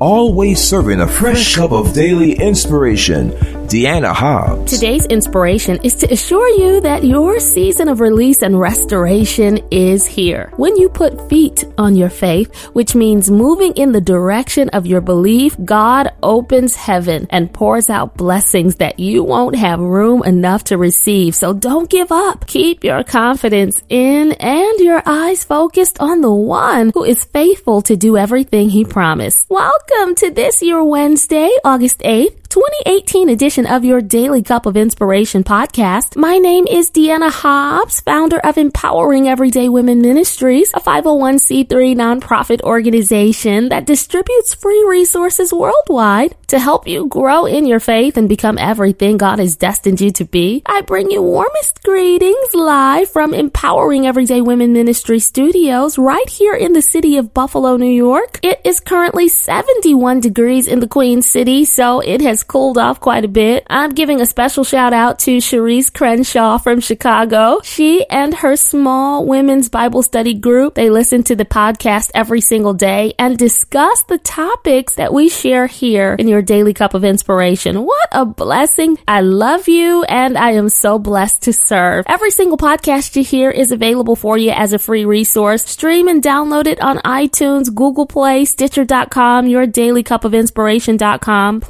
always serving a fresh cup of daily inspiration. Dianna Hobbs. Today's inspiration is to assure you that your season of release and restoration is here. When you put feet on your faith, which means moving in the direction of your belief, God opens heaven and pours out blessings that you won't have room enough to receive. So don't give up. Keep your confidence in and your eyes focused on the one who is faithful to do everything he promised. Welcome to this your Wednesday, August 8th. 2018 edition of your Daily Cup of Inspiration podcast. My name is Dianna Hobbs, founder of Empowering Everyday Women Ministries, a 501c3 nonprofit organization that distributes free resources worldwide to help you grow in your faith and become everything God has destined you to be. I bring you warmest greetings live from Empowering Everyday Women Ministry studios right here in the city of Buffalo, New York. It is currently 71 degrees in the Queen City, so it has cooled off quite a bit. I'm giving a special shout out to Cherise Crenshaw from Chicago. She and her small women's Bible study group, they listen to the podcast every single day and discuss the topics that we share here in your daily cup of inspiration. What a blessing. I love you and I am so blessed to serve. Every single podcast you hear is available for you as a free resource. Stream and download it on iTunes, Google Play, Stitcher.com, your daily cup of inspiration.com,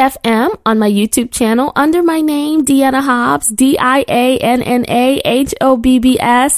FM on my YouTube channel under my name, Dianna Hobbs, D-I-A-N-N-A-H-O-B-B-S.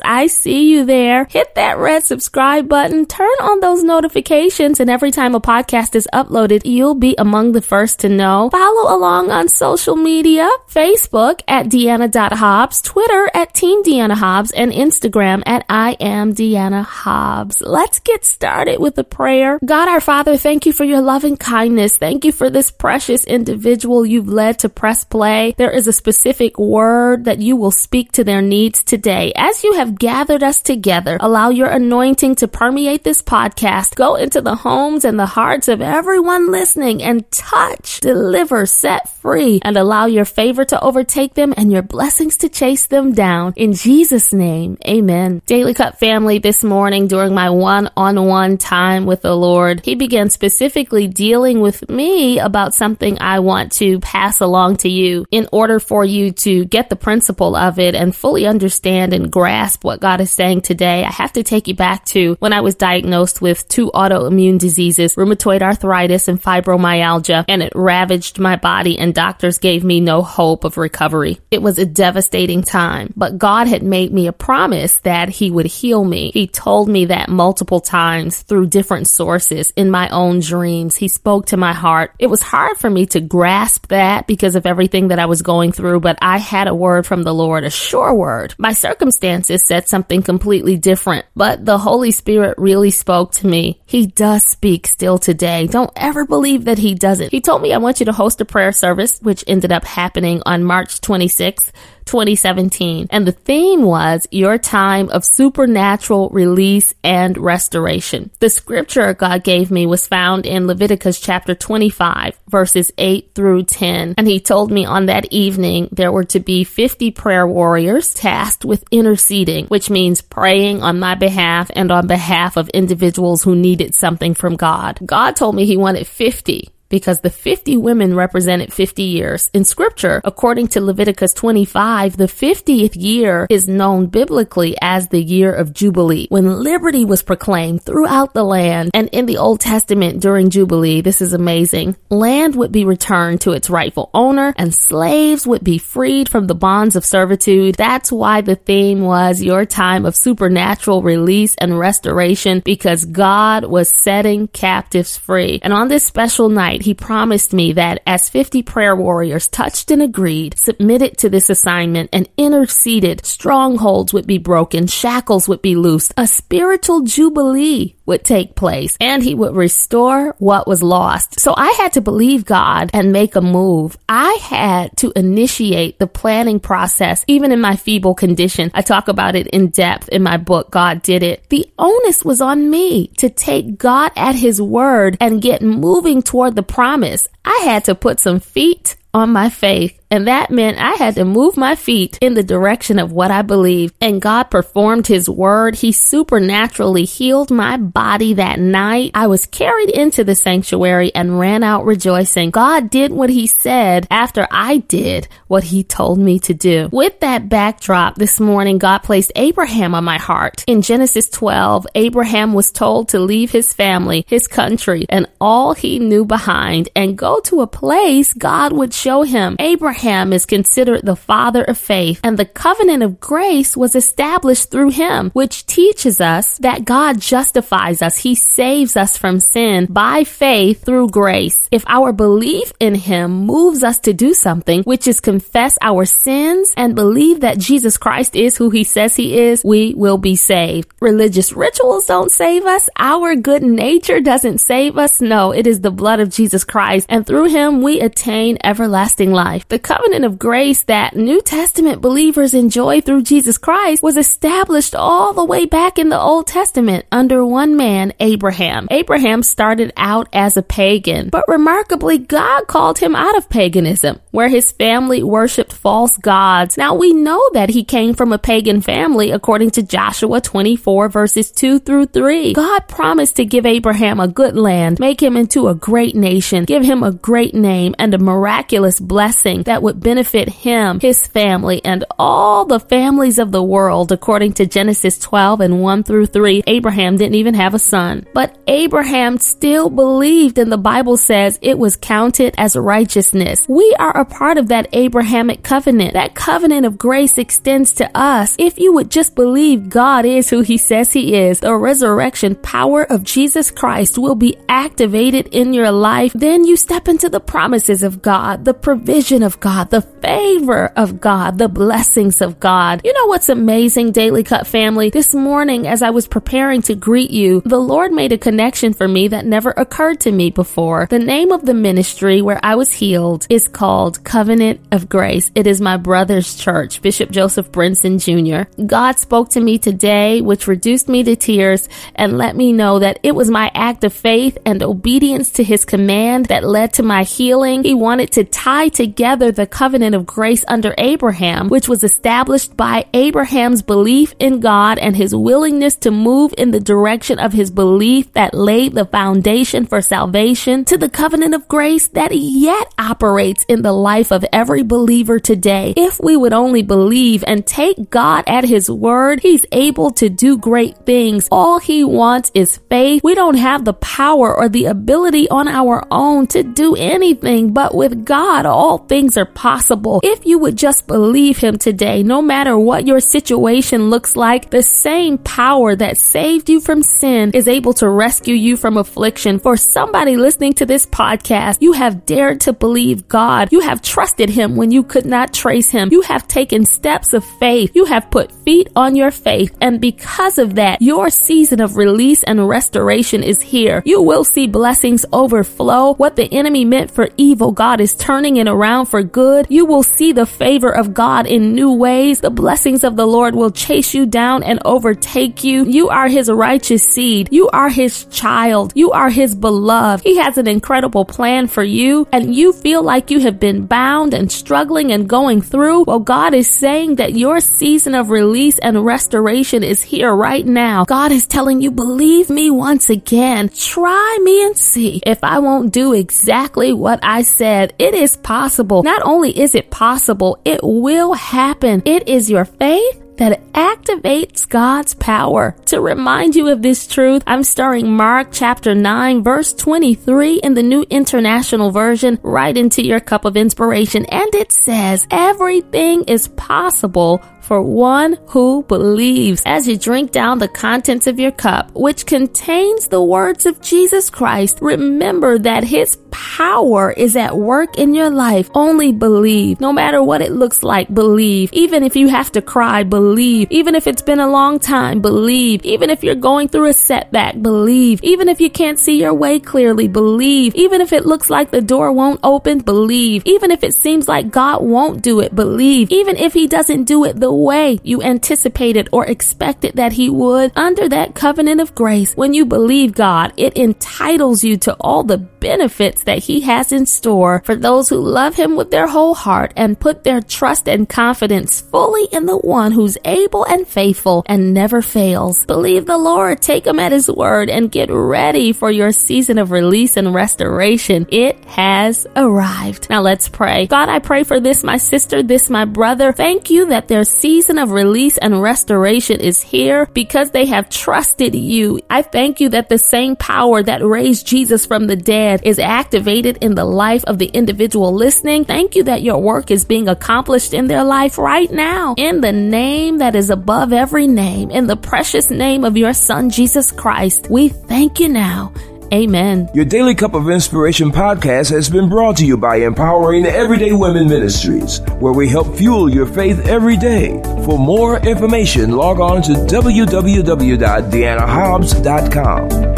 I see you there. Hit that red subscribe button, turn on those notifications, and every time a podcast is uploaded, you'll be among the first to know. Follow along on social media, Facebook at Dianna.Hobbs, Twitter at Team Dianna Hobbs, and Instagram at I am Dianna Hobbs. Let's get started with a prayer. God our Father, thank you for your loving kindness. Thank you for this precious individual you've led to press play, there is a specific word that you will speak to their needs today. As you have gathered us together, allow your anointing to permeate this podcast. Go into the homes and the hearts of everyone listening and touch, deliver, set free, and allow your favor to overtake them and your blessings to chase them down. In Jesus' name, amen. Daily Cup family, this morning during my one on one time with the Lord, He began specifically dealing with me about something I want to pass along to you in order for you to get the principle of it and fully understand and grasp what God is saying today. I have to take you back to when I was diagnosed with two autoimmune diseases, rheumatoid arthritis and fibromyalgia, and it ravaged my body and doctors gave me no hope of recovery. It was a devastating time, but God had made me a promise that he would heal me. He told me that multiple times through different sources in my own dreams. He spoke to my heart. It was hard for me to grasp that because of everything that I was going through, but I had a word from the Lord, a sure word. My circumstances said something completely different, but the Holy Spirit really spoke to me. He does speak still today. Don't ever believe that he doesn't. He told me I want you to host a prayer service, which ended up happening on March 26th. 2017. And the theme was your time of supernatural release and restoration. The scripture God gave me was found in Leviticus chapter 25, verses 8 through 10. And he told me on that evening there were to be 50 prayer warriors tasked with interceding, which means praying on my behalf and on behalf of individuals who needed something from God. God told me he wanted 50 because the 50 women represented 50 years. In scripture, according to Leviticus 25, the 50th year is known biblically as the year of Jubilee, when liberty was proclaimed throughout the land. And in the Old Testament during Jubilee, this is amazing, land would be returned to its rightful owner and slaves would be freed from the bonds of servitude. That's why the theme was your time of supernatural release and restoration because God was setting captives free. And on this special night, he promised me that as 50 prayer warriors touched and agreed, submitted to this assignment, and interceded, strongholds would be broken, shackles would be loosed, a spiritual jubilee would take place, and he would restore what was lost. So I had to believe God and make a move. I had to initiate the planning process, even in my feeble condition. I talk about it in depth in my book, God Did It. The onus was on me to take God at his word and get moving toward the promise. I had to put some feet on my faith. And that meant I had to move my feet in the direction of what I believed. And God performed his word. He supernaturally healed my body that night. I was carried into the sanctuary and ran out rejoicing. God did what he said after I did what he told me to do. With that backdrop, this morning, God placed Abraham on my heart. In Genesis 12, Abraham was told to leave his family, his country, and all he knew behind and go to a place God would show him. Abraham is considered the father of faith, and the covenant of grace was established through him, which teaches us that God justifies us. He saves us from sin by faith through grace. If our belief in him moves us to do something, which is confess our sins and believe that Jesus Christ is who he says he is, we will be saved. Religious rituals don't save us. Our good nature doesn't save us. No, it is the blood of Jesus Christ, and through him we attain everlasting life. The covenant of grace that New Testament believers enjoy through Jesus Christ was established all the way back in the Old Testament under one man, Abraham. Abraham started out as a pagan, but remarkably, God called him out of paganism, where his family worshiped false gods. Now we know that he came from a pagan family according to Joshua 24 verses 2 through 3. God promised to give Abraham a good land, make him into a great nation, give him a great name and a miraculous blessing that would benefit him, his family, and all the families of the world. According to Genesis 12 and 1 through 3, Abraham didn't even have a son. But Abraham still believed, and the Bible says it was counted as righteousness. We are a part of that Abrahamic covenant. That covenant of grace extends to us. If you would just believe God is who he says he is, the resurrection power of Jesus Christ will be activated in your life. Then you step into the promises of God, the provision of God, the favor of God, the blessings of God. You know what's amazing, Daily Cup family? This morning, as I was preparing to greet you, the Lord made a connection for me that never occurred to me before. The name of the ministry where I was healed is called Covenant of Grace. It is my brother's church, Bishop Joseph Brinson Jr. God spoke to me today, which reduced me to tears and let me know that it was my act of faith and obedience to his command that led to my healing. He wanted to tie together the covenant of grace under Abraham, which was established by Abraham's belief in God and his willingness to move in the direction of his belief that laid the foundation for salvation, to the covenant of grace that yet operates in the life of every believer today. If we would only believe and take God at his word, he's able to do great things. All he wants is faith. We don't have the power or the ability on our own to do anything, but with God, all things are possible. If you would just believe him today, no matter what your situation looks like, the same power that saved you from sin is able to rescue you from affliction. For somebody listening to this podcast, you have dared to believe God. You have trusted him when you could not trace him. You have taken steps of faith. You have put feet on your faith. And because of that, your season of release and restoration is here. You will see blessings overflow. What the enemy meant for evil, God is turning it around for good you will see the favor of God in new ways. The blessings of the Lord will chase you down and overtake you. You are his righteous seed. You are his child. You are his beloved. He has an incredible plan for you and you feel like you have been bound and struggling and going through. Well, God is saying that your season of release and restoration is here right now. God is telling you, believe me once again. Try me and see if I won't do exactly what I said. It is possible. Not only is it possible, it will happen. It is your faith that activates God's power. To remind you of this truth, I'm starring Mark chapter 9 verse 23 in the New International Version right into your cup of inspiration. And it says, everything is possible for one who believes. As you drink down the contents of your cup, which contains the words of Jesus Christ, remember that his power is at work in your life. Only believe. No matter what it looks like, believe. Even if you have to cry, believe. Even if it's been a long time, believe. Even if you're going through a setback, believe. Even if you can't see your way clearly, believe. Even if it looks like the door won't open, believe. Even if it seems like God won't do it, believe. Even if he doesn't do it the way you anticipated or expected that he would under that covenant of grace. When you believe God, it entitles you to all the benefits that he has in store for those who love him with their whole heart and put their trust and confidence fully in the one who's able and faithful and never fails. Believe the Lord, take him at his word, and get ready for your season of release and restoration. It has arrived. Now let's pray. God, I pray for this, my sister, this, my brother. Thank you that their season of release and restoration is here because they have trusted you. I thank you that the same power that raised Jesus from the dead is activated in the life of the individual listening. Thank you that your work is being accomplished in their life right now. In the name that is above every name, in the precious name of your son, Jesus Christ, we thank you now. Amen. Your Daily Cup of Inspiration podcast has been brought to you by Empowering Everyday Women Ministries, where we help fuel your faith every day. For more information, log on to www.diannahobbs.com.